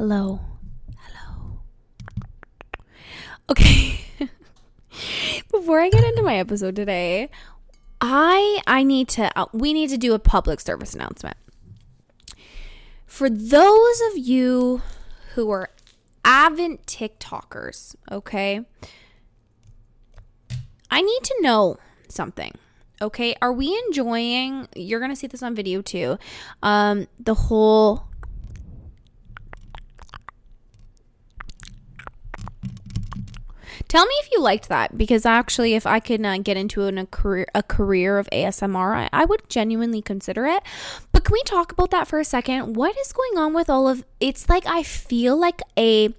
Hello. Hello. Okay. Before I get into my episode today, I I need to uh, we need to do a public service announcement. For those of you who are avid TikTokers, okay? I need to know something. Okay, are we enjoying? You're gonna see this on video too. Um, the whole Tell me if you liked that because actually, if I could uh, get into an, a career a career of ASMR, I, I would genuinely consider it. But can we talk about that for a second? What is going on with all of? It's like I feel like a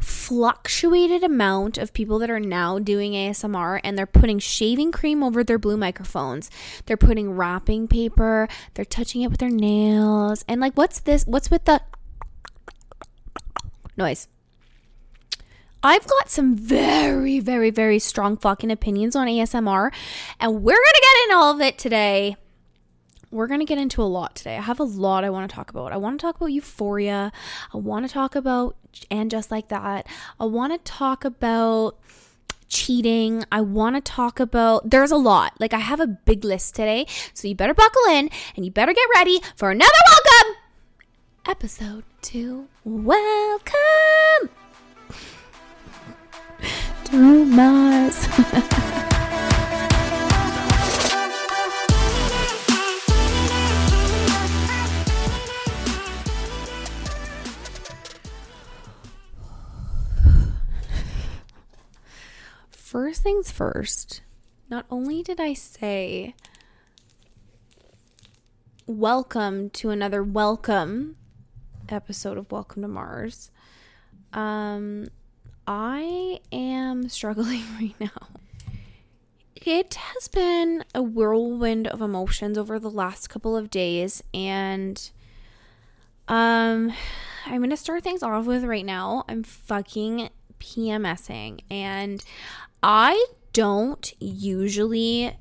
fluctuated amount of people that are now doing ASMR and they're putting shaving cream over their blue microphones. They're putting wrapping paper, they're touching it with their nails. And like what's this? What's with the noise? I've got some very, very, very strong fucking opinions on ASMR, and we're gonna get into all of it today. We're gonna get into a lot today. I have a lot I wanna talk about. I wanna talk about euphoria. I wanna talk about and just like that. I wanna talk about cheating. I wanna talk about, there's a lot. Like, I have a big list today, so you better buckle in and you better get ready for another welcome episode two. Welcome to Mars. first things first, not only did I say welcome to another welcome episode of Welcome to Mars, um, I am struggling right now. It has been a whirlwind of emotions over the last couple of days, and um, I'm gonna start things off with right now. I'm fucking PMSing, and I don't usually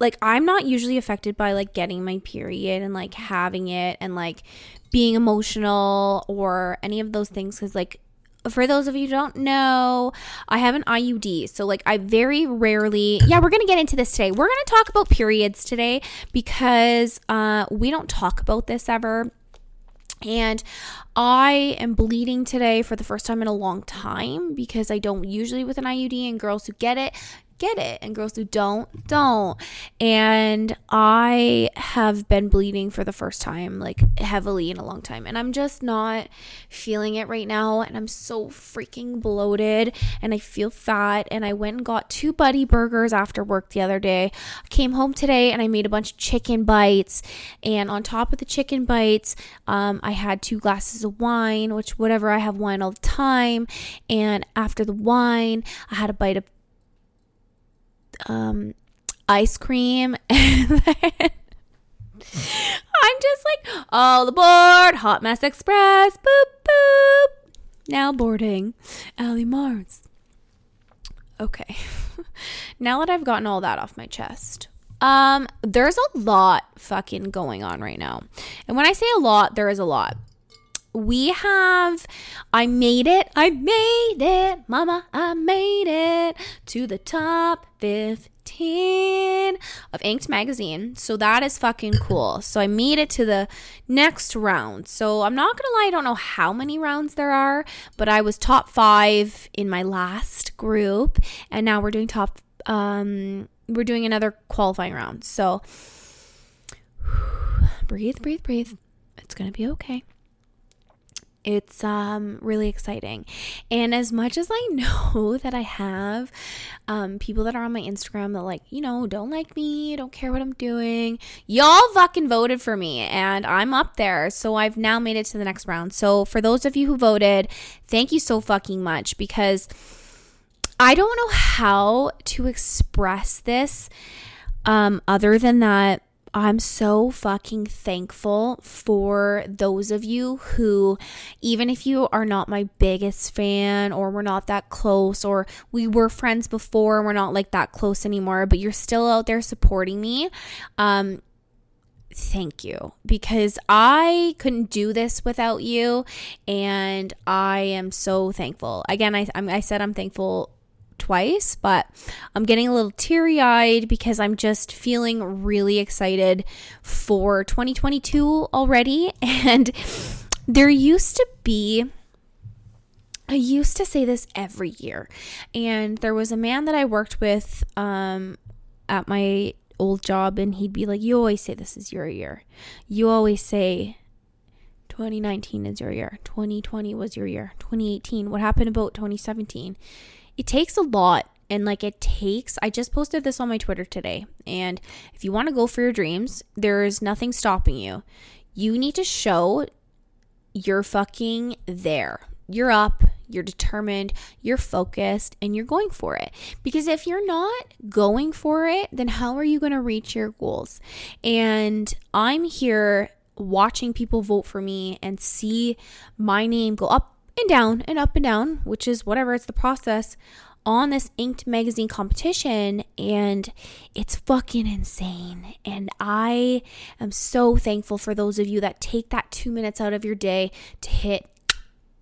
like I'm not usually affected by like getting my period and like having it and like being emotional or any of those things cuz like for those of you don't know, I have an IUD. So, like, I very rarely, yeah, we're going to get into this today. We're going to talk about periods today because uh, we don't talk about this ever. And I am bleeding today for the first time in a long time because I don't usually with an IUD, and girls who get it get it. And girls who don't don't. And i have been bleeding for the first time like heavily in a long time. And i'm just not feeling it right now. And i'm so freaking bloated. And i feel fat. And i went and got two buddy burgers after work the other day. I came home today and i made a bunch of chicken bites. And on top of the chicken bites um, i had two glasses of wine which whatever i have wine all the time. And after the wine i had a bite of um, ice cream I'm just like all aboard Hot Mess Express boop boop. Now boarding Allie Mars. Okay. Now that I've gotten all that off my chest um there's a lot fucking going on right now. And when I say a lot there is a lot we have I made it. I made it. Mama, I made it to the top 15 of Inked magazine. So that is fucking cool. So I made it to the next round. So I'm not going to lie, I don't know how many rounds there are, but I was top 5 in my last group and now we're doing top um we're doing another qualifying round. So breathe, breathe, breathe. It's going to be okay it's um, really exciting. And as much as I know that I have um, people that are on my Instagram that, like, you know, don't like me, don't care what I'm doing, y'all fucking voted for me and I'm up there. So I've now made it to the next round. So for those of you who voted, thank you so fucking much because I don't know how to express this um, other than that I'm so fucking thankful for those of you who, even if you are not my biggest fan or we're not that close or we were friends before and we're not like that close anymore, but you're still out there supporting me. Um, thank you because I couldn't do this without you and I am so thankful. Again, I, I said I'm thankful twice, but I'm getting a little teary eyed because I'm just feeling really excited for 2022 already. And there used to be. I used to say this every year. And there was a man that I worked with um, at my old job, and he'd be like, You always say this is your year. You always say 2019 is your year. 2020 was your year. 2018. What happened about 2017? It takes a lot and like it takes i just posted this on my twitter today and if you want to go for your dreams there is nothing stopping you. You need to show you're fucking there. You're up you're determined you're focused and you're going for it. Because if you're not going for it then how are you going to reach your goals? And i'm here watching people vote for me and see my name go up and down and up and down, which is whatever, it's the process on this inked magazine competition and it's fucking insane. And i am so thankful for those of you that take that 2 minutes out of your day to hit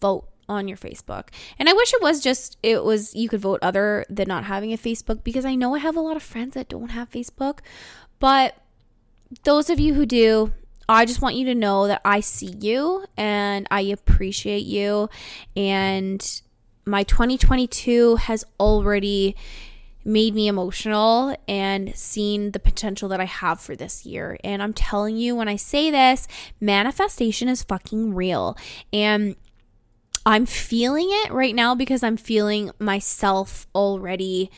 vote on your facebook. And i wish it was just it was you could vote other than not having a facebook because i know i have a lot of friends that don't have facebook. But those of you who do I just want you to know that I see you and I appreciate you. And my 2022 has already made me emotional and seen the potential that I have for this year. And I'm telling you, when I say this, manifestation is fucking real. And I'm feeling it right now because I'm feeling myself already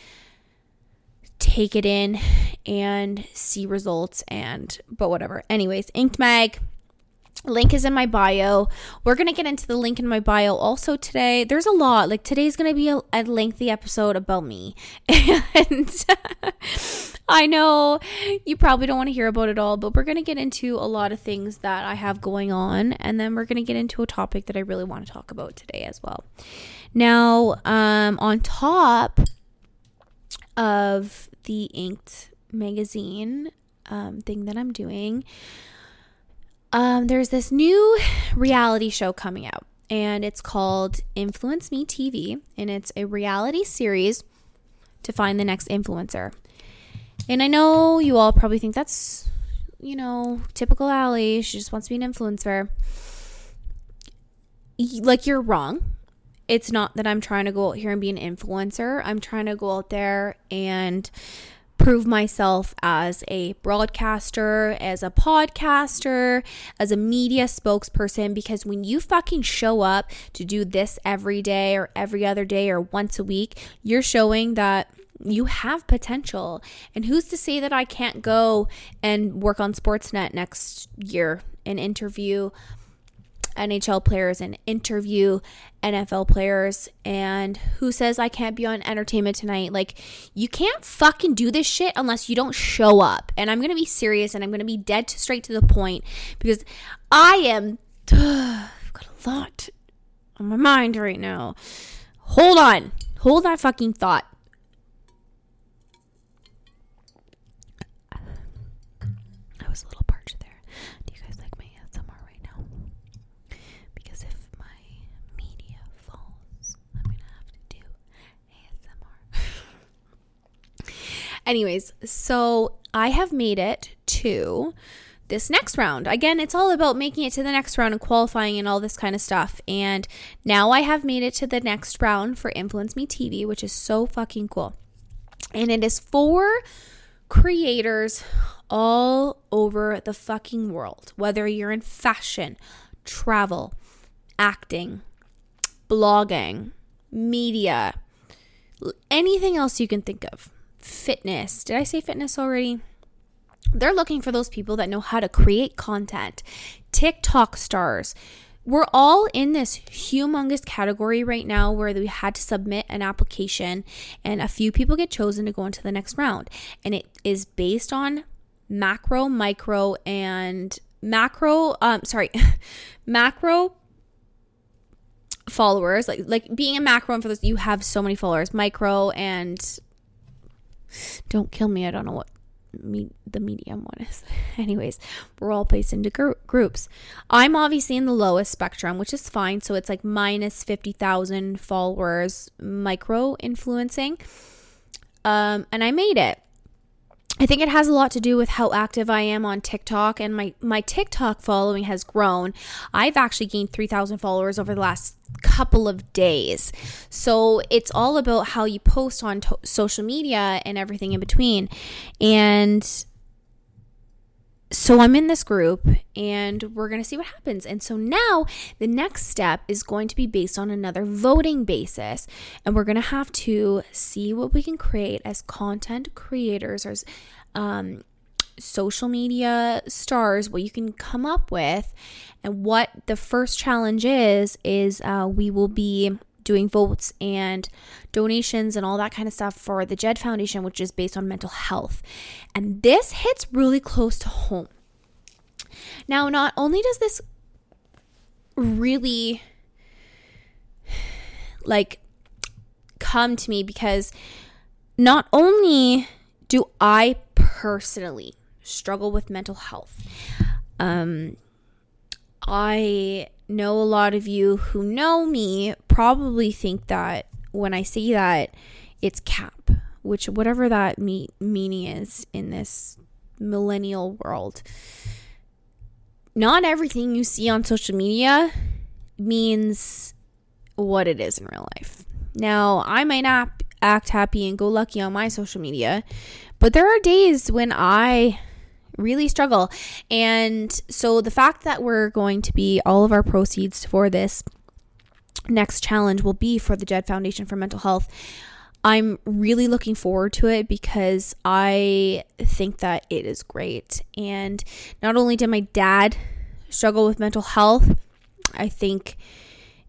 take it in and see results and but whatever. Anyways, Inked Mag link is in my bio. We're going to get into the link in my bio also today. There's a lot. Like today's going to be a, a, lengthy episode about me. And I know you probably don't want to hear about it all, but we're going to get into a lot of things that I have going on and then we're going to get into a topic that I really want to talk about today as well. Now, um on top of the inked magazine um, thing that I'm doing, um, there's this new reality show coming out, and it's called Influence Me TV, and it's a reality series to find the next influencer. And I know you all probably think that's, you know, typical Allie. She just wants to be an influencer. Like, you're wrong it's not that I'm trying to go out here and be an influencer. I'm trying to go out there and prove myself as a broadcaster, as a podcaster, as a media spokesperson because when you fucking show up to do this every day or every other day or once a week, you're showing that you have potential. And who's to say that I can't go and work on Sportsnet next year and interview NHL players and interview NFL players and who says I can't be on entertainment tonight. Like, you can't fucking do this shit unless you don't show up. And I'm going to be serious and I'm going to be dead to straight to the point because I am. Uh, I've got a lot on my mind right now. Hold on. Hold that fucking thought. Anyways, so I have made it to this next round. Again, it's all about making it to the next round and qualifying and all this kind of stuff. And now I have made it to the next round for Influence Me TV, which is so fucking cool. And it is for creators all over the fucking world, whether you're in fashion, travel, acting, blogging, media, anything else you can think of. Fitness. Did I say fitness already? They're looking for those people that know how to create content. TikTok stars. We're all in this humongous category right now where we had to submit an application and a few people get chosen to go into the next round. And it is based on macro, micro, and macro, um, sorry, macro followers like like being a macro and for those you have so many followers micro and don't kill me i don't know what me, the medium one is. Anyways we're all placed into gr- groups. I'm obviously in the lowest spectrum which is fine so it's like minus 50000 followers micro influencing um and i made it I think it has a lot to do with how active I am on TikTok and my my TikTok following has grown. I've actually gained 3000 followers over the last couple of days. So it's all about how you post on to- social media and everything in between. And so I'm in this group and we're going to see what happens. And so now the next step is going to be based on another voting basis. And we're going to have to see what we can create as content creators or um, social media stars, what you can come up with. And what the first challenge is, is uh, we will be doing votes and donations and all that kind of stuff for the Jed Foundation, which is based on mental health. And this hits really close to home. Now, not only does this really like come to me because not only do I personally struggle with mental health, um, I know a lot of you who know me probably think that when I say that, it's cap, which whatever that me- meaning is in this millennial world. Not everything you see on social media means what it is in real life. Now, I might not act happy and go lucky on my social media, but there are days when I really struggle. And so the fact that we're going to be all of our proceeds for this next challenge will be for the Jed Foundation for Mental Health. I'm really looking forward to it because I think that it is great. And not only did my dad struggle with mental health, I think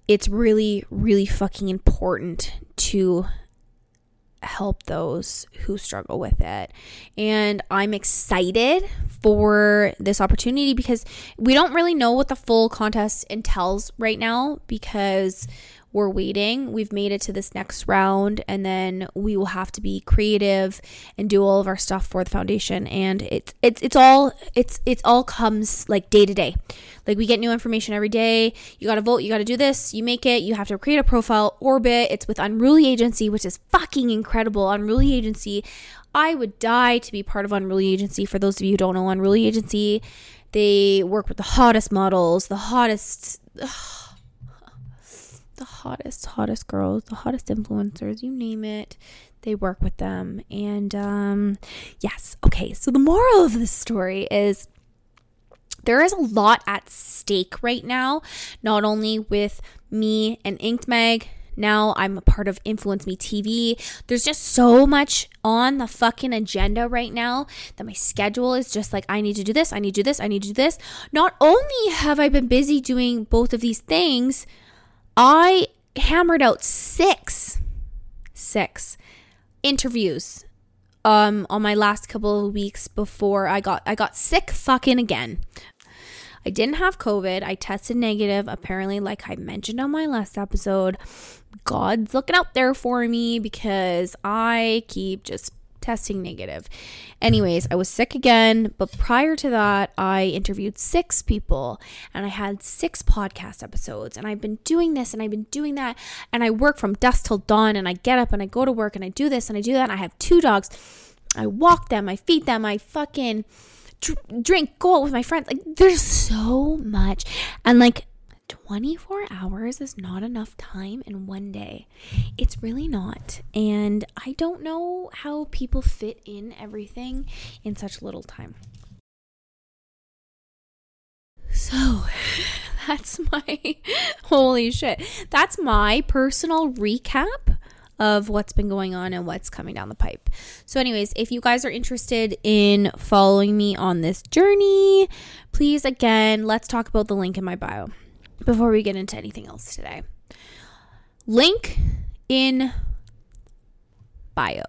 it's really, really fucking important to help those who struggle with it. And I'm excited for this opportunity because we don't really know what the full contest entails right now because we're waiting. We've made it to this next round, and then we will have to be creative and do all of our stuff for the foundation. And it's it's it's all it's it's all comes like day to day. Like we get new information every day. You got to vote. You got to do this. You make it. You have to create a profile. Orbit. It's with Unruly Agency, which is fucking incredible. Unruly Agency. I would die to be part of Unruly Agency. For those of you who don't know Unruly Agency, they work with the hottest models, the hottest. Ugh, the hottest, hottest girls, the hottest influencers, you name it. They work with them. And um, yes, okay. So the moral of this story is there is a lot at stake right now, not only with me and Inked Mag. Now I'm a part of Influence Me TV. There's just so much on the fucking agenda right now that my schedule is just like, I need to do this, I need to do this, I need to do this. Not only have I been busy doing both of these things, I hammered out six, six interviews um on my last couple of weeks before I got I got sick fucking again. I didn't have COVID. I tested negative. Apparently, like I mentioned on my last episode, God's looking out there for me because I keep just testing negative. Anyways, I was sick again, but prior to that, I interviewed six people and I had six podcast episodes. And I've been doing this and I've been doing that. And I work from dusk till dawn and I get up and I go to work and I do this and I do that. And I have two dogs. I walk them, I feed them, I fucking drink, go out with my friends. Like, there's so much. And like, 24 hours is not enough time in one day. It's really not. And I don't know how people fit in everything in such little time. So that's my holy shit. That's my personal recap of what's been going on and what's coming down the pipe. So, anyways, if you guys are interested in following me on this journey, please again, let's talk about the link in my bio before we get into anything else today. Link in bio.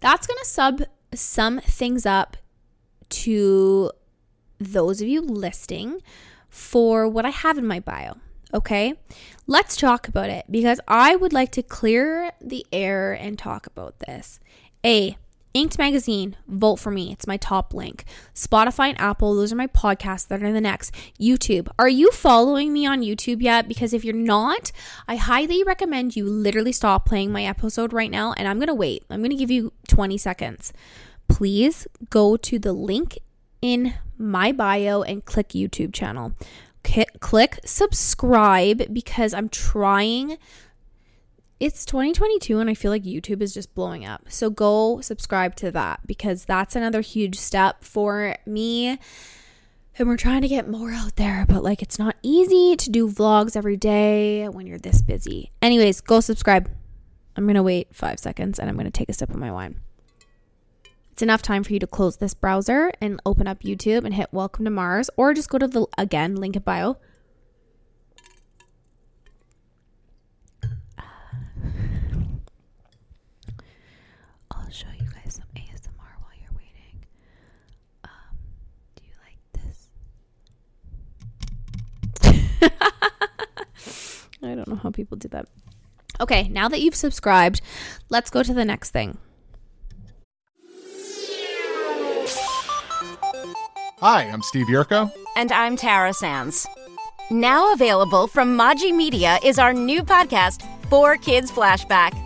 That's going to sub some things up to those of you listing for what I have in my bio. Okay, let's talk about it because I would like to clear the air and talk about this. A. Inked Magazine, vote for me. It's my top link. Spotify and Apple, those are my podcasts that are the next. YouTube. Are you following me on YouTube yet? Because if you're not, I highly recommend you literally stop playing my episode right now and I'm going to wait. I'm going to give you 20 seconds. Please go to the link in my bio and click YouTube channel. click subscribe because I'm trying it's 2022 and I feel like YouTube is just blowing up. So go subscribe to that because that's another huge step for me. And we're trying to get more out there, but like it's not easy to do vlogs every day when you're this busy. Anyways, go subscribe. I'm going to wait five seconds and I'm going to take a sip of my wine. It's enough time for you to close this browser and open up YouTube and hit Welcome to Mars, or just go to the, again, link in bio I don't know how people do that. Okay, now that you've subscribed, let's go to the next thing. Hi, I'm Steve Yerko. And I'm Tara Sands. Now available from Maji Media is our new podcast, 4Kids Flashback.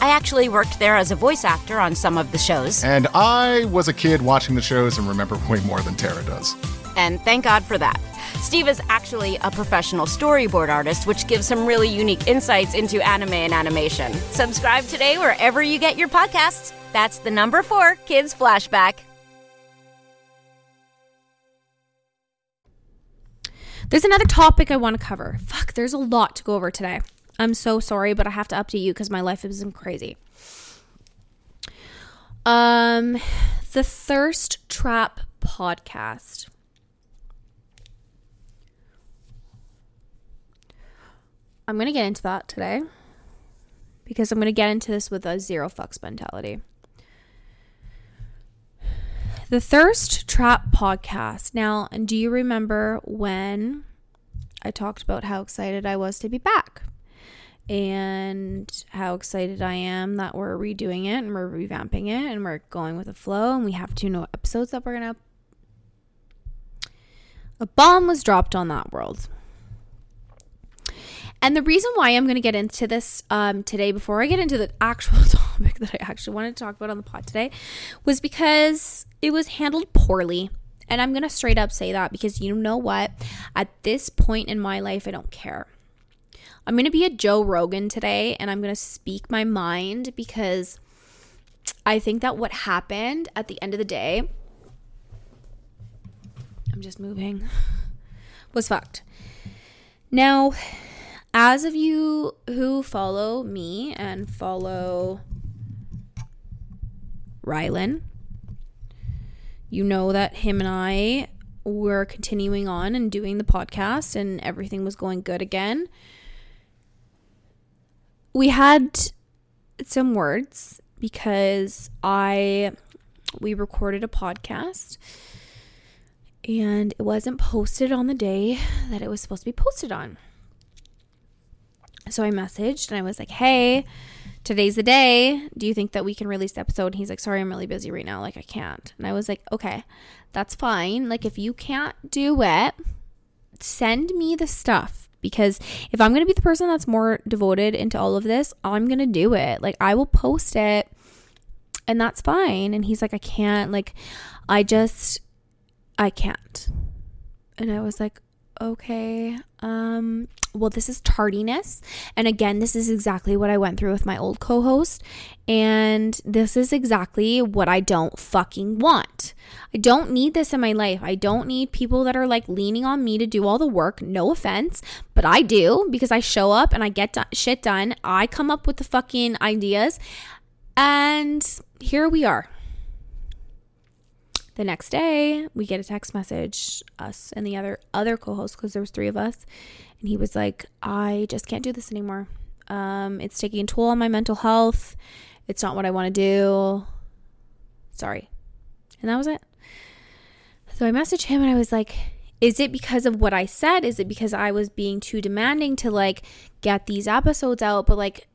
I actually worked there as a voice actor on some of the shows. And I was a kid watching the shows and remember way more than Tara does. And thank God for that. Steve is actually a professional storyboard artist, which gives some really unique insights into anime and animation. Subscribe today wherever you get your podcasts. That's the number four Kids Flashback. There's another topic I want to cover. Fuck, there's a lot to go over today. I'm so sorry, but I have to update you because my life is crazy. Um, the Thirst Trap podcast. I'm going to get into that today because I'm going to get into this with a zero fucks mentality. The Thirst Trap podcast. Now, do you remember when I talked about how excited I was to be back? And how excited I am that we're redoing it and we're revamping it and we're going with the flow and we have two new episodes that we're gonna a bomb was dropped on that world. And the reason why I'm going to get into this um, today, before I get into the actual topic that I actually wanted to talk about on the pod today, was because it was handled poorly. And I'm going to straight up say that because you know what? At this point in my life, I don't care. I'm going to be a Joe Rogan today and I'm going to speak my mind because I think that what happened at the end of the day, I'm just moving, was fucked. Now, as of you who follow me and follow Rylan, you know that him and I were continuing on and doing the podcast and everything was going good again we had some words because I we recorded a podcast and it wasn't posted on the day that it was supposed to be posted on. So I messaged and I was like, "Hey, today's the day. Do you think that we can release the episode?" And he's like, "Sorry, I'm really busy right now. Like I can't." And I was like, "Okay, that's fine. Like if you can't do it, send me the stuff because if I'm going to be the person that's more devoted into all of this, I'm going to do it. Like I will post it and that's fine. And he's like, I can't. Like, I just, I can't. And I was like, okay, um, well, this is tardiness. And again, this is exactly what I went through with my old co host. And this is exactly what I don't fucking want. I don't need this in my life. I don't need people that are like leaning on me to do all the work. No offense, but I do because I show up and I get do- shit done. I come up with the fucking ideas. And here we are. The next day, we get a text message, us and the other other co-host, because there was three of us, and he was like, "I just can't do this anymore. Um, it's taking a toll on my mental health. It's not what I want to do. Sorry." And that was it. So I messaged him and I was like, is it because of what I said? Is it because I was being too demanding to like get these episodes out? But like,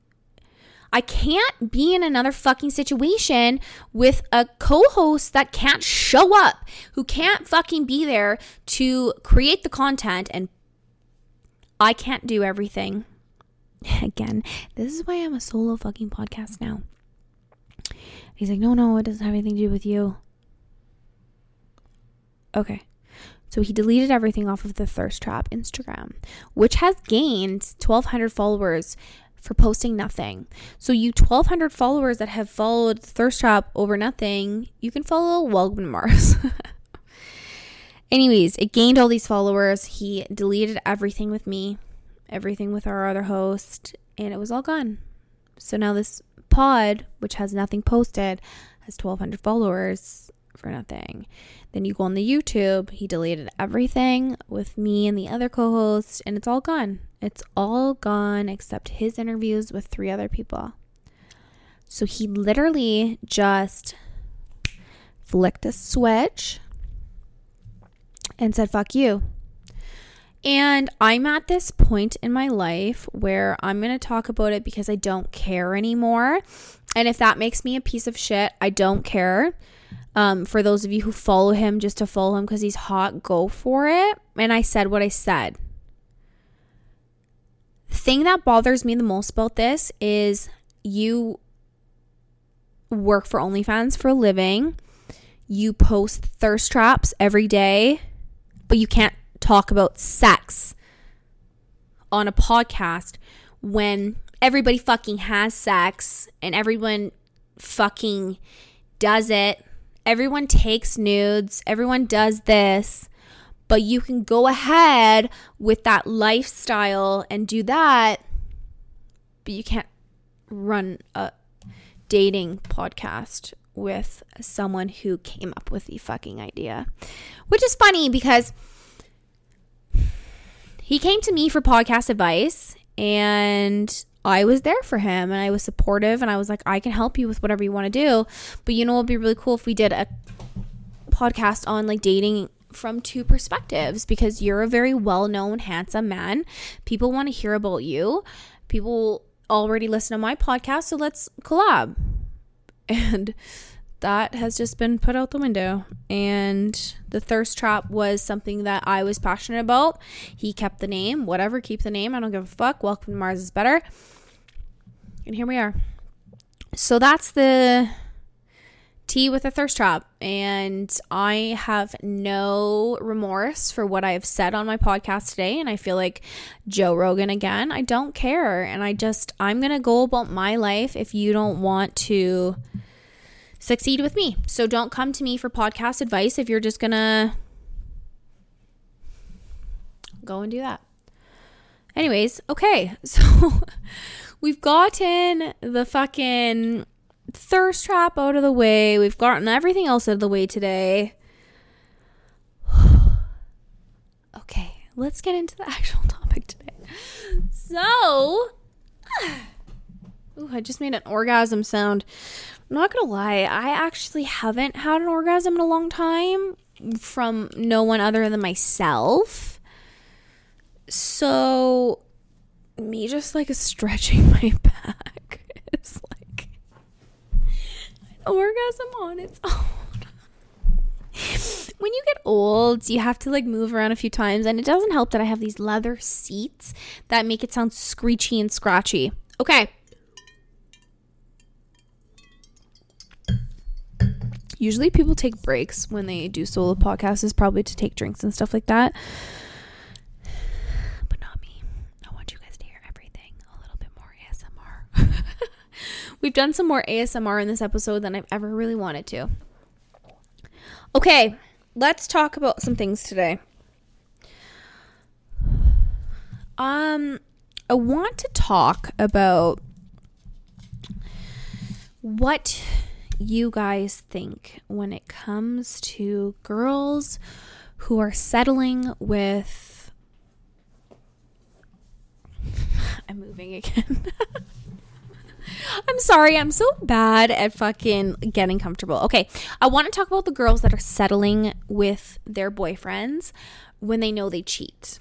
I can't be in another fucking situation with a co host that can't show up, who can't fucking be there to create the content, and I can't do everything. Again, this is why I'm a solo fucking podcast now. He's like, no, no, it doesn't have anything to do with you. Okay. So he deleted everything off of the Thirst Trap Instagram, which has gained 1,200 followers for posting nothing. So you 1200 followers that have followed Thirst Trap over nothing, you can follow to Mars. Anyways, it gained all these followers. He deleted everything with me, everything with our other host, and it was all gone. So now this pod, which has nothing posted, has 1200 followers for nothing. Then you go on the YouTube, he deleted everything with me and the other co host, and it's all gone. It's all gone except his interviews with three other people. So he literally just flicked a switch and said, fuck you. And I'm at this point in my life where I'm going to talk about it because I don't care anymore. And if that makes me a piece of shit, I don't care. Um, for those of you who follow him just to follow him because he's hot, go for it. And I said what I said. Thing that bothers me the most about this is you work for OnlyFans for a living, you post thirst traps every day, but you can't talk about sex on a podcast when everybody fucking has sex and everyone fucking does it. Everyone takes nudes, everyone does this but you can go ahead with that lifestyle and do that, but you can't run a dating podcast with someone who came up with the fucking idea. Which is funny because he came to me for podcast advice and I was there for him and I was supportive and I was like, I can help you with whatever you want to do. But you know, it'd be really cool if we did a podcast on like dating from two perspectives because you're a very well known, handsome man. People want to hear about you. People already listen to my podcast, so let's collab. And that has just been put out the window. And the thirst trap was something that I was passionate about. He kept the name, whatever, keep the name. I don't give a fuck. Welcome to Mars is better. And here we are. So that's the tea with a thirst trap. And I have no remorse for what I've said on my podcast today. And I feel like Joe Rogan again. I don't care. And I just, I'm going to go about my life if you don't want to succeed with me. So don't come to me for podcast advice if you're just going to go and do that. Anyways, okay. So we've gotten the fucking thirst trap out of the way. We've gotten everything else out of the way today. okay, let's get into the actual topic today. So, ooh, I just made an orgasm sound. I'm not gonna lie, I actually haven't had an orgasm in a long time from no one other than myself. So, me just like stretching my back is like orgasm on its own. when you get old, you have to like move around a few times, and it doesn't help that I have these leather seats that make it sound screechy and scratchy. Okay. Usually people take breaks when they do solo podcasts is probably to take drinks and stuff like that. But not me. I want you guys to hear everything a little bit more ASMR. We've done some more ASMR in this episode than I've ever really wanted to. Okay, let's talk about some things today. Um, I want to talk about what you guys think when it comes to girls who are settling with. I'm moving again. I'm sorry, I'm so bad at fucking getting comfortable. Okay, I want to talk about the girls that are settling with their boyfriends when they know they cheat.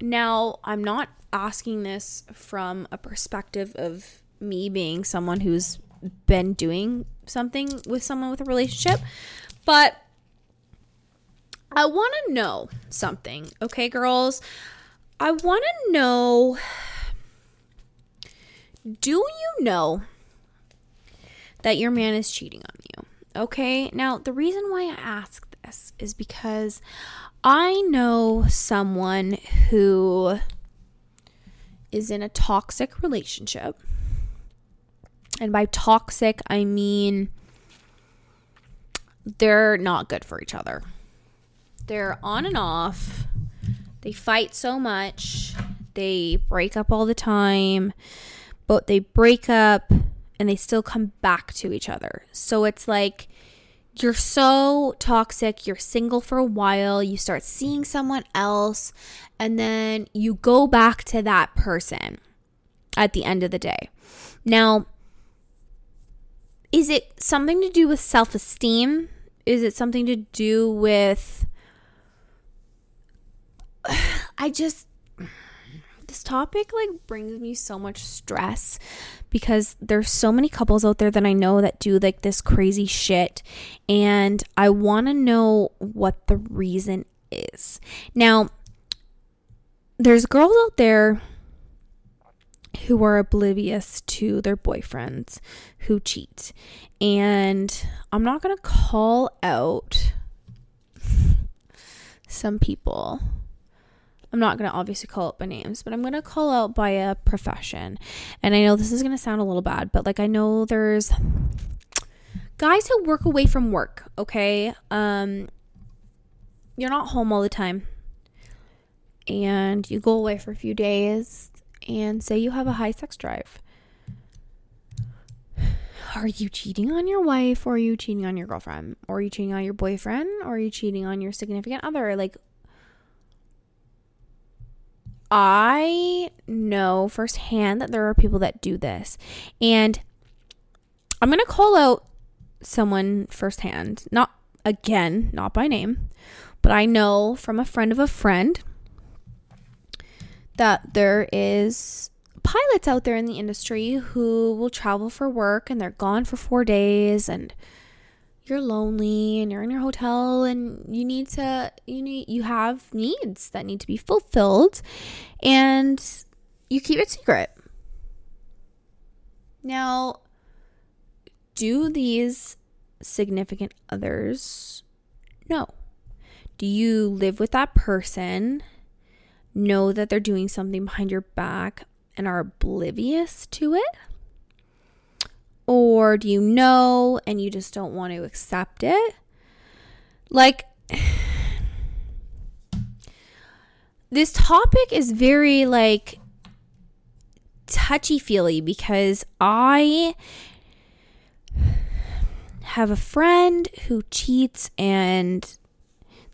Now, I'm not asking this from a perspective of me being someone who's been doing something with someone with a relationship, but I want to know something, okay, girls? I want to know do you know that your man is cheating on you? Okay, now the reason why I ask this is because I know someone who is in a toxic relationship. And by toxic, I mean they're not good for each other. They're on and off. They fight so much. They break up all the time but they break up and they still come back to each other. So it's like you're so toxic, you're single for a while, you start seeing someone else, and then you go back to that person at the end of the day. Now, is it something to do with self esteem? Is it something to do with. I just this topic like brings me so much stress because there's so many couples out there that I know that do like this crazy shit and I want to know what the reason is. Now, there's girls out there who are oblivious to their boyfriends who cheat. And I'm not going to call out some people I'm not going to obviously call out by names, but I'm going to call out by a profession. And I know this is going to sound a little bad, but like I know there's guys who work away from work, okay? Um you're not home all the time. And you go away for a few days and say you have a high sex drive. Are you cheating on your wife or are you cheating on your girlfriend? Or are you cheating on your boyfriend? Or are you cheating on your significant other? Like I know firsthand that there are people that do this. And I'm going to call out someone firsthand. Not again, not by name, but I know from a friend of a friend that there is pilots out there in the industry who will travel for work and they're gone for 4 days and you're lonely and you're in your hotel and you need to you need you have needs that need to be fulfilled and you keep it secret. Now, do these significant others know? Do you live with that person, know that they're doing something behind your back, and are oblivious to it? Or do you know and you just don't want to accept it? Like, this topic is very like touchy feely because I have a friend who cheats and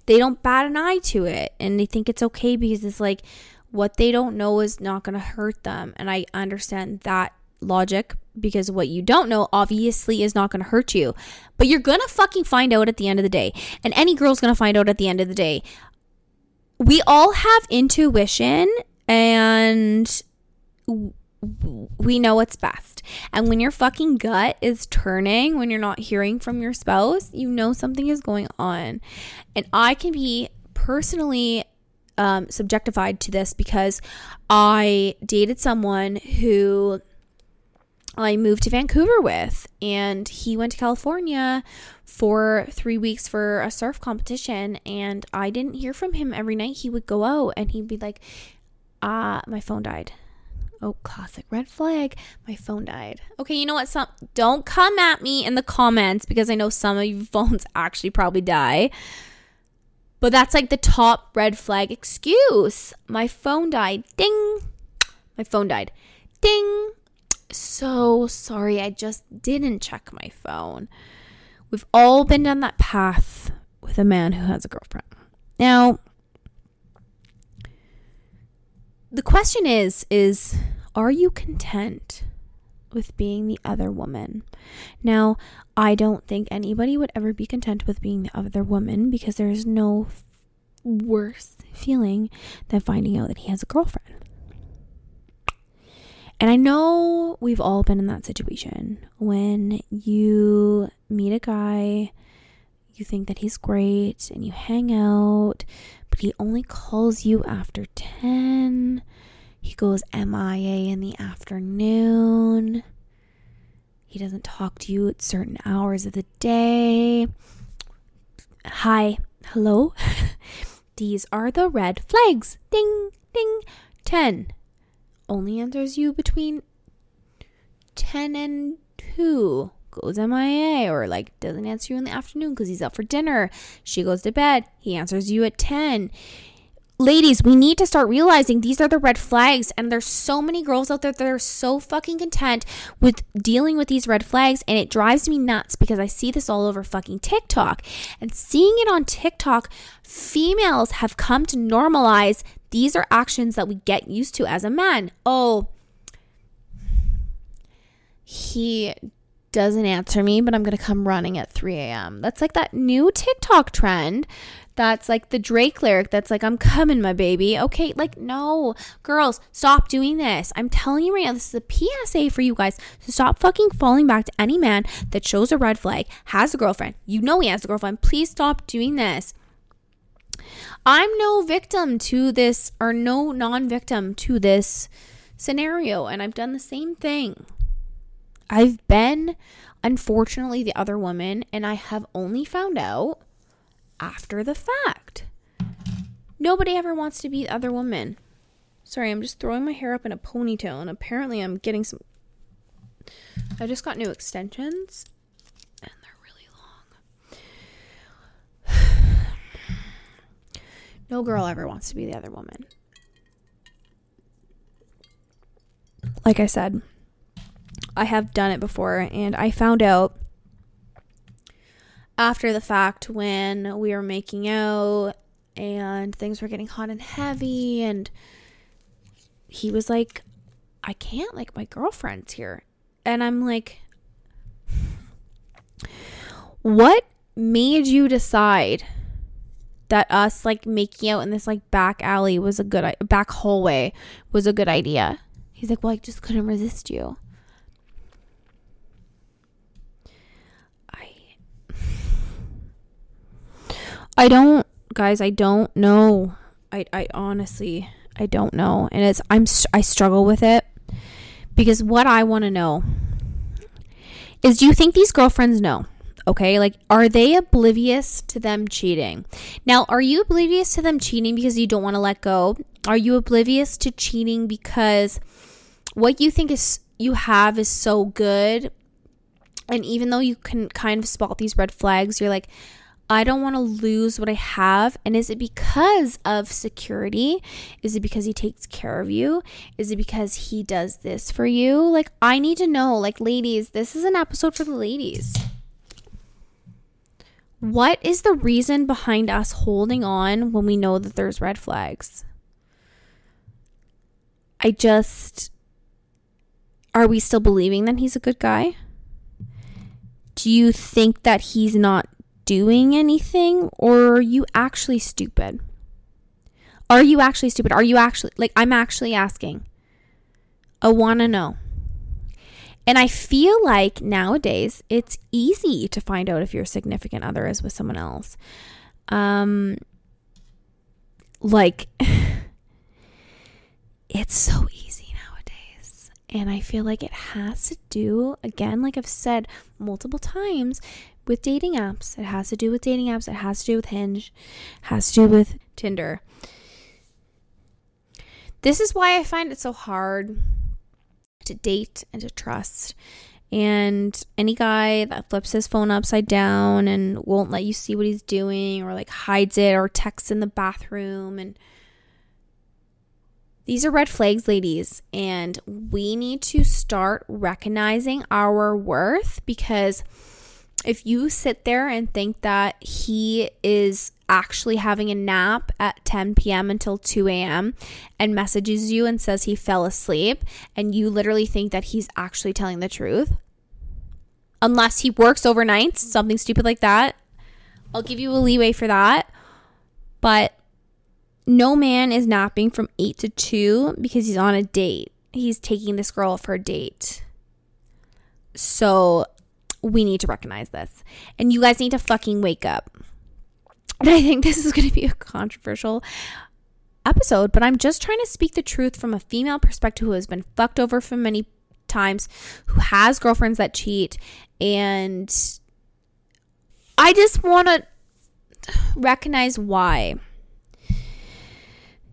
they don't bat an eye to it and they think it's okay because it's like what they don't know is not going to hurt them and I understand that logic because what you don't know obviously is not going to hurt you. But you're going to fucking find out at the end of the day. And any girl's going to find out at the end of the day. We all have intuition and we know what's best. And when your fucking gut is turning, when you're not hearing from your spouse, you know something is going on. And I can be personally um, subjectified to this because I dated someone who I moved to Vancouver with, and he went to California for three weeks for a surf competition. And I didn't hear from him every night. He would go out and he'd be like, Ah, my phone died. Oh, classic red flag. My phone died. Okay, you know what? Some don't come at me in the comments because I know some of your phones actually probably die. But that's like the top red flag excuse. My phone died. Ding. My phone died. Ding. So sorry. I just didn't check my phone. We've all been down that path with a man who has a girlfriend. Now, the question is is are you content with being the other woman? Now, I don't think anybody would ever be content with being the other woman because there's no worse feeling than finding out that he has a girlfriend. And I know we've all been in that situation when you meet a guy, you think that he's great, and you hang out, but he only calls you after 10. He goes MIA in the afternoon. He doesn't talk to you at certain hours of the day. Hi, hello. These are the red flags. Ding, ding. 10 only answers you between 10 and 2 goes MIA or like doesn't answer you in the afternoon because he's up for dinner. She goes to bed. He answers you at 10. Ladies, we need to start realizing these are the red flags, and there's so many girls out there that are so fucking content with dealing with these red flags, and it drives me nuts because I see this all over fucking TikTok. And seeing it on TikTok, females have come to normalize these are actions that we get used to as a man. Oh, he doesn't answer me, but I'm going to come running at 3 a.m. That's like that new TikTok trend. That's like the Drake lyric that's like, I'm coming, my baby. Okay, like, no, girls, stop doing this. I'm telling you right now, this is a PSA for you guys. So stop fucking falling back to any man that shows a red flag, has a girlfriend. You know he has a girlfriend. Please stop doing this. I'm no victim to this, or no non victim to this scenario, and I've done the same thing. I've been, unfortunately, the other woman, and I have only found out after the fact. Nobody ever wants to be the other woman. Sorry, I'm just throwing my hair up in a ponytail, and apparently, I'm getting some. I just got new extensions, and they're really long. No girl ever wants to be the other woman. Like I said, I have done it before, and I found out after the fact when we were making out and things were getting hot and heavy, and he was like, I can't, like, my girlfriend's here. And I'm like, what made you decide that us like making out in this like back alley was a good back hallway was a good idea. He's like, "Well, I just couldn't resist you." I I don't guys, I don't know. I I honestly I don't know. And it's I'm I struggle with it because what I want to know is do you think these girlfriends know? Okay, like are they oblivious to them cheating? Now, are you oblivious to them cheating because you don't want to let go? Are you oblivious to cheating because what you think is you have is so good and even though you can kind of spot these red flags, you're like I don't want to lose what I have. And is it because of security? Is it because he takes care of you? Is it because he does this for you? Like, I need to know. Like, ladies, this is an episode for the ladies. What is the reason behind us holding on when we know that there's red flags? I just. Are we still believing that he's a good guy? Do you think that he's not doing anything or are you actually stupid? Are you actually stupid? Are you actually like I'm actually asking. I want to know. And I feel like nowadays it's easy to find out if your significant other is with someone else. Um, like, it's so easy nowadays. And I feel like it has to do, again, like I've said multiple times, with dating apps. It has to do with dating apps. It has to do with Hinge. Has to do with Tinder. This is why I find it so hard to date and to trust. And any guy that flips his phone upside down and won't let you see what he's doing or like hides it or texts in the bathroom and these are red flags, ladies, and we need to start recognizing our worth because if you sit there and think that he is actually having a nap at 10 p.m. until 2 a.m. and messages you and says he fell asleep, and you literally think that he's actually telling the truth, unless he works overnights, something stupid like that, I'll give you a leeway for that. But no man is napping from 8 to 2 because he's on a date. He's taking this girl for a date. So we need to recognize this. And you guys need to fucking wake up. And I think this is going to be a controversial episode, but I'm just trying to speak the truth from a female perspective who has been fucked over for many times, who has girlfriends that cheat, and I just want to recognize why.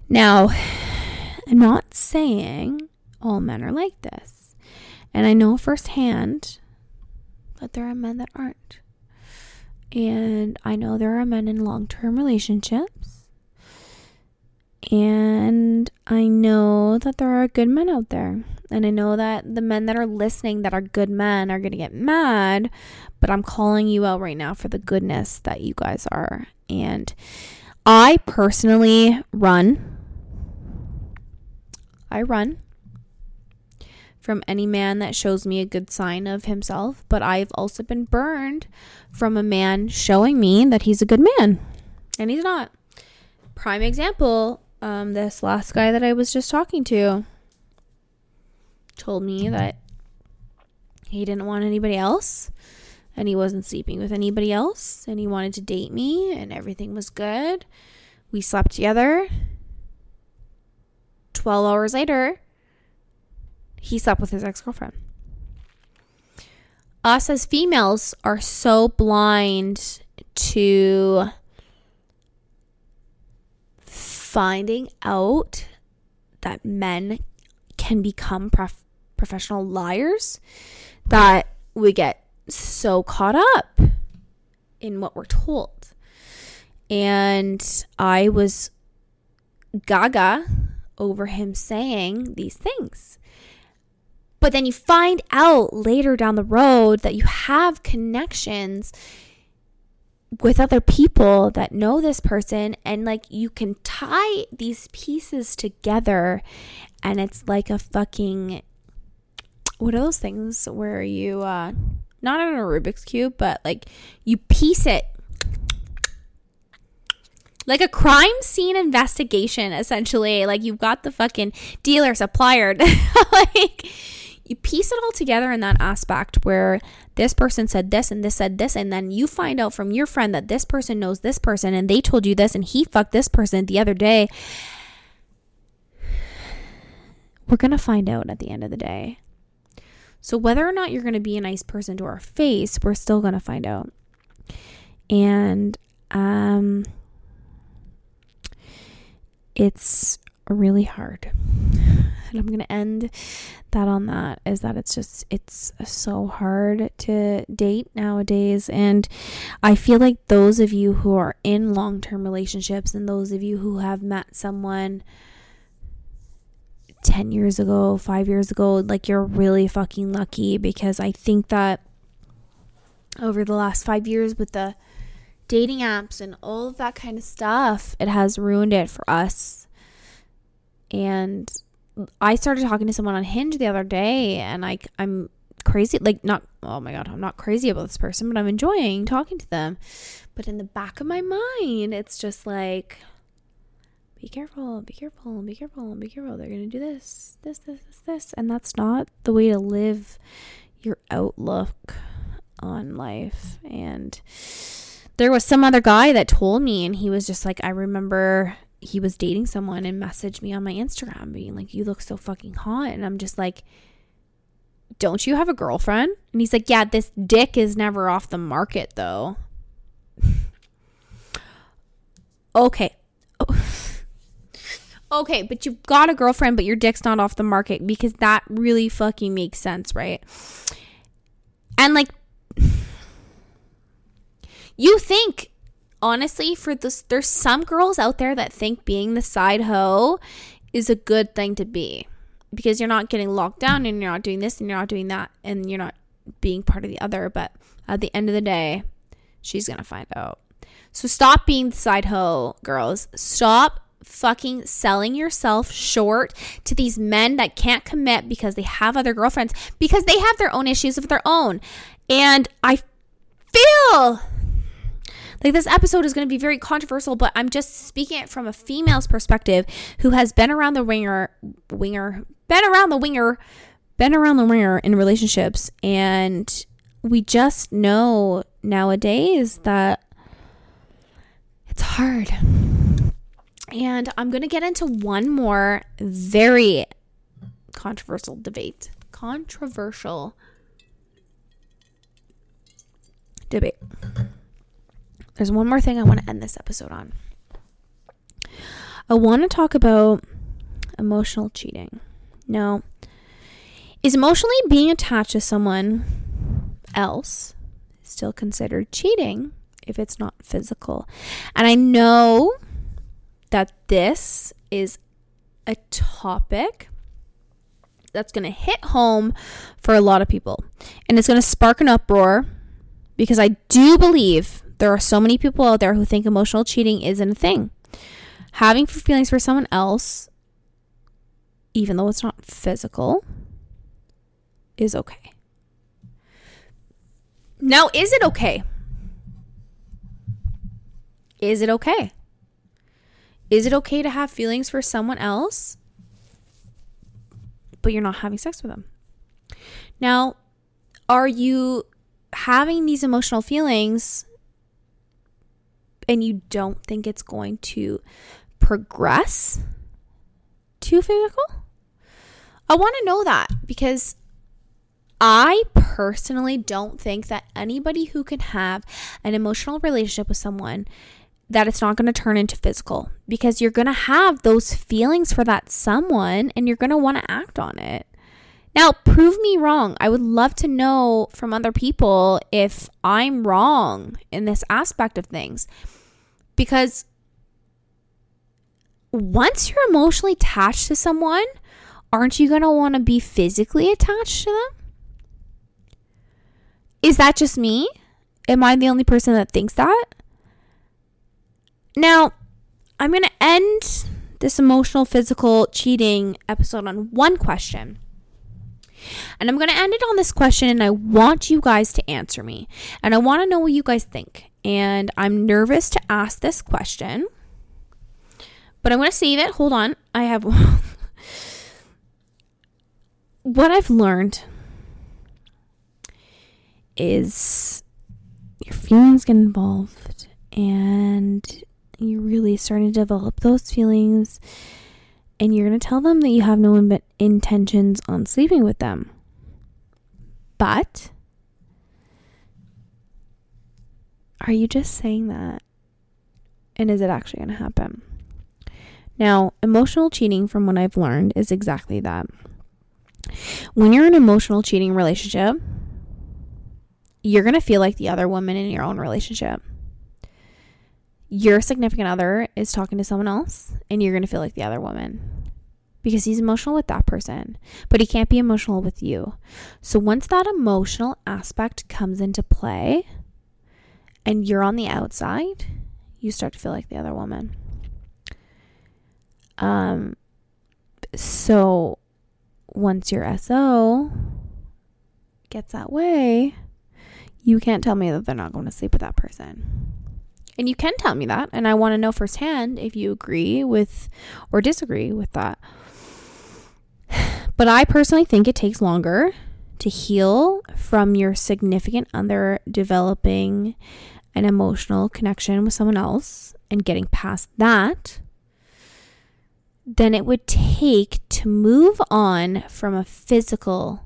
Now, I'm not saying all men are like this. And I know firsthand that there are men that aren't. And I know there are men in long term relationships. And I know that there are good men out there. And I know that the men that are listening that are good men are going to get mad. But I'm calling you out right now for the goodness that you guys are. And I personally run. I run from any man that shows me a good sign of himself, but I've also been burned from a man showing me that he's a good man and he's not. Prime example um, this last guy that I was just talking to told me that he didn't want anybody else and he wasn't sleeping with anybody else and he wanted to date me and everything was good. We slept together. 12 hours later, he slept with his ex girlfriend. Us as females are so blind to finding out that men can become prof- professional liars that we get so caught up in what we're told. And I was gaga over him saying these things. But then you find out later down the road that you have connections with other people that know this person and like you can tie these pieces together and it's like a fucking what are those things where you uh not on a Rubik's cube but like you piece it? Like a crime scene investigation essentially. Like you've got the fucking dealer supplier. Like you piece it all together in that aspect where this person said this and this said this, and then you find out from your friend that this person knows this person and they told you this and he fucked this person the other day. We're going to find out at the end of the day. So, whether or not you're going to be a nice person to our face, we're still going to find out. And, um, it's really hard and I'm going to end that on that is that it's just it's so hard to date nowadays and I feel like those of you who are in long-term relationships and those of you who have met someone 10 years ago, 5 years ago, like you're really fucking lucky because I think that over the last 5 years with the dating apps and all of that kind of stuff, it has ruined it for us. And I started talking to someone on Hinge the other day and like I'm crazy like not oh my god, I'm not crazy about this person, but I'm enjoying talking to them. But in the back of my mind, it's just like be careful, be careful, be careful, be careful. They're going to do this, this, this, this, this. And that's not the way to live your outlook on life. And there was some other guy that told me, and he was just like, I remember he was dating someone and messaged me on my Instagram being like, You look so fucking hot. And I'm just like, Don't you have a girlfriend? And he's like, Yeah, this dick is never off the market though. okay. okay, but you've got a girlfriend, but your dick's not off the market because that really fucking makes sense, right? And like, you think honestly for this there's some girls out there that think being the side hoe is a good thing to be because you're not getting locked down and you're not doing this and you're not doing that and you're not being part of the other. But at the end of the day she's gonna find out. So stop being the side hoe girls. Stop fucking selling yourself short to these men that can't commit because they have other girlfriends because they have their own issues of their own. And i feel like this episode is going to be very controversial, but I'm just speaking it from a female's perspective who has been around the winger, winger, been around the winger, been around the winger in relationships, and we just know nowadays that it's hard. And I'm going to get into one more very controversial debate. Controversial debate there's one more thing I want to end this episode on. I want to talk about emotional cheating. Now, is emotionally being attached to someone else still considered cheating if it's not physical? And I know that this is a topic that's going to hit home for a lot of people and it's going to spark an uproar because I do believe there are so many people out there who think emotional cheating isn't a thing. Having feelings for someone else, even though it's not physical, is okay. Now, is it okay? Is it okay? Is it okay to have feelings for someone else, but you're not having sex with them? Now, are you having these emotional feelings and you don't think it's going to progress to physical? I want to know that because I personally don't think that anybody who can have an emotional relationship with someone that it's not going to turn into physical because you're going to have those feelings for that someone and you're going to want to act on it. Now, prove me wrong. I would love to know from other people if I'm wrong in this aspect of things. Because once you're emotionally attached to someone, aren't you going to want to be physically attached to them? Is that just me? Am I the only person that thinks that? Now, I'm going to end this emotional, physical cheating episode on one question. And I'm going to end it on this question, and I want you guys to answer me. And I want to know what you guys think and I'm nervous to ask this question, but I'm going to save it. Hold on. I have what I've learned is your feelings get involved and you're really starting to develop those feelings and you're going to tell them that you have no intentions on sleeping with them. But Are you just saying that? And is it actually going to happen? Now, emotional cheating, from what I've learned, is exactly that. When you're in an emotional cheating relationship, you're going to feel like the other woman in your own relationship. Your significant other is talking to someone else, and you're going to feel like the other woman because he's emotional with that person, but he can't be emotional with you. So once that emotional aspect comes into play, and you're on the outside, you start to feel like the other woman. Um, so once your SO gets that way, you can't tell me that they're not going to sleep with that person. And you can tell me that. And I want to know firsthand if you agree with or disagree with that. But I personally think it takes longer to heal from your significant other developing an emotional connection with someone else and getting past that than it would take to move on from a physical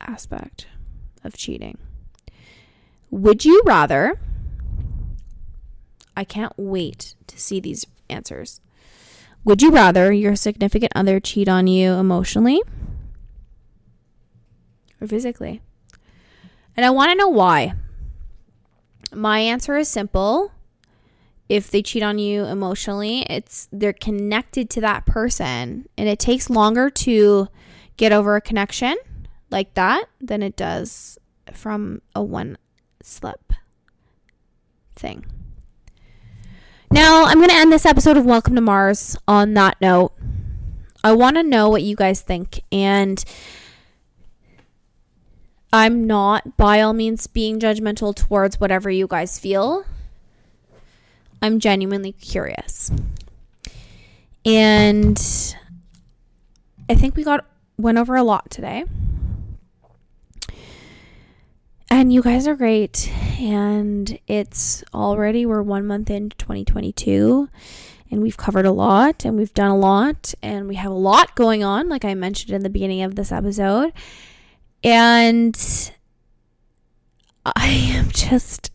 aspect of cheating. Would you rather? I can't wait to see these answers. Would you rather your significant other cheat on you emotionally or physically? And I want to know why. My answer is simple. If they cheat on you emotionally, it's they're connected to that person and it takes longer to get over a connection like that than it does from a one slip thing. Now, I'm going to end this episode of Welcome to Mars on that note. I want to know what you guys think. And I'm not by all means being judgmental towards whatever you guys feel. I'm genuinely curious. And I think we got went over a lot today. And you guys are great. And it's already, we're one month into 2022. And we've covered a lot and we've done a lot. And we have a lot going on, like I mentioned in the beginning of this episode. And I am just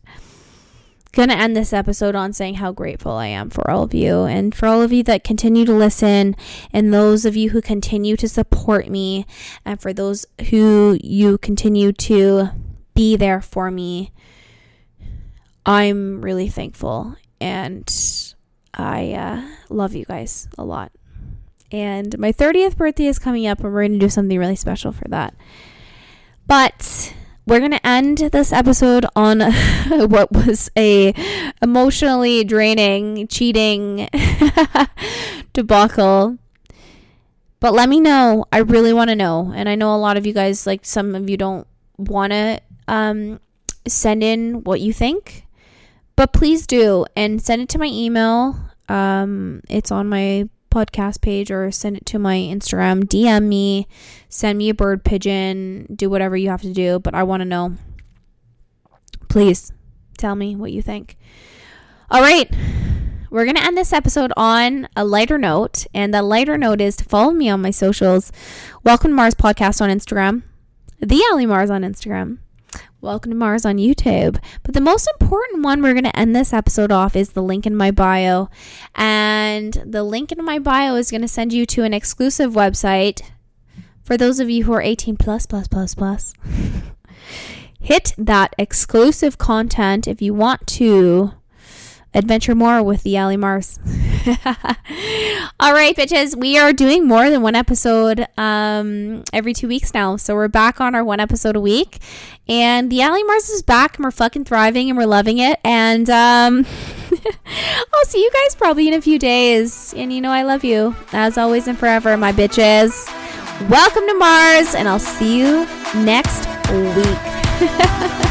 going to end this episode on saying how grateful I am for all of you and for all of you that continue to listen and those of you who continue to support me and for those who you continue to be there for me. I'm really thankful and I uh, love you guys a lot. And my 30th birthday is coming up, and we're going to do something really special for that. But we're going to end this episode on what was a emotionally draining, cheating debacle. But let me know. I really want to know. And I know a lot of you guys, like some of you don't want to um, send in what you think. But please do and send it to my email. Um, it's on my podcast page or send it to my Instagram. DM me, send me a bird pigeon, do whatever you have to do. But I want to know. Please tell me what you think. All right. We're going to end this episode on a lighter note. And the lighter note is to follow me on my socials. Welcome to Mars Podcast on Instagram. The Allie Mars on Instagram. Welcome to Mars on YouTube. But the most important one we're going to end this episode off is the link in my bio. And the link in my bio is going to send you to an exclusive website for those of you who are 18 plus plus plus plus. Hit that exclusive content if you want to adventure more with the Allie Mars. All right, bitches, we are doing more than one episode um, every two weeks now. So we're back on our one episode a week. And the Allie Mars is back and we're fucking thriving and we're loving it. And um, I'll see you guys probably in a few days. And you know, I love you as always and forever, my bitches. Welcome to Mars, and I'll see you next week.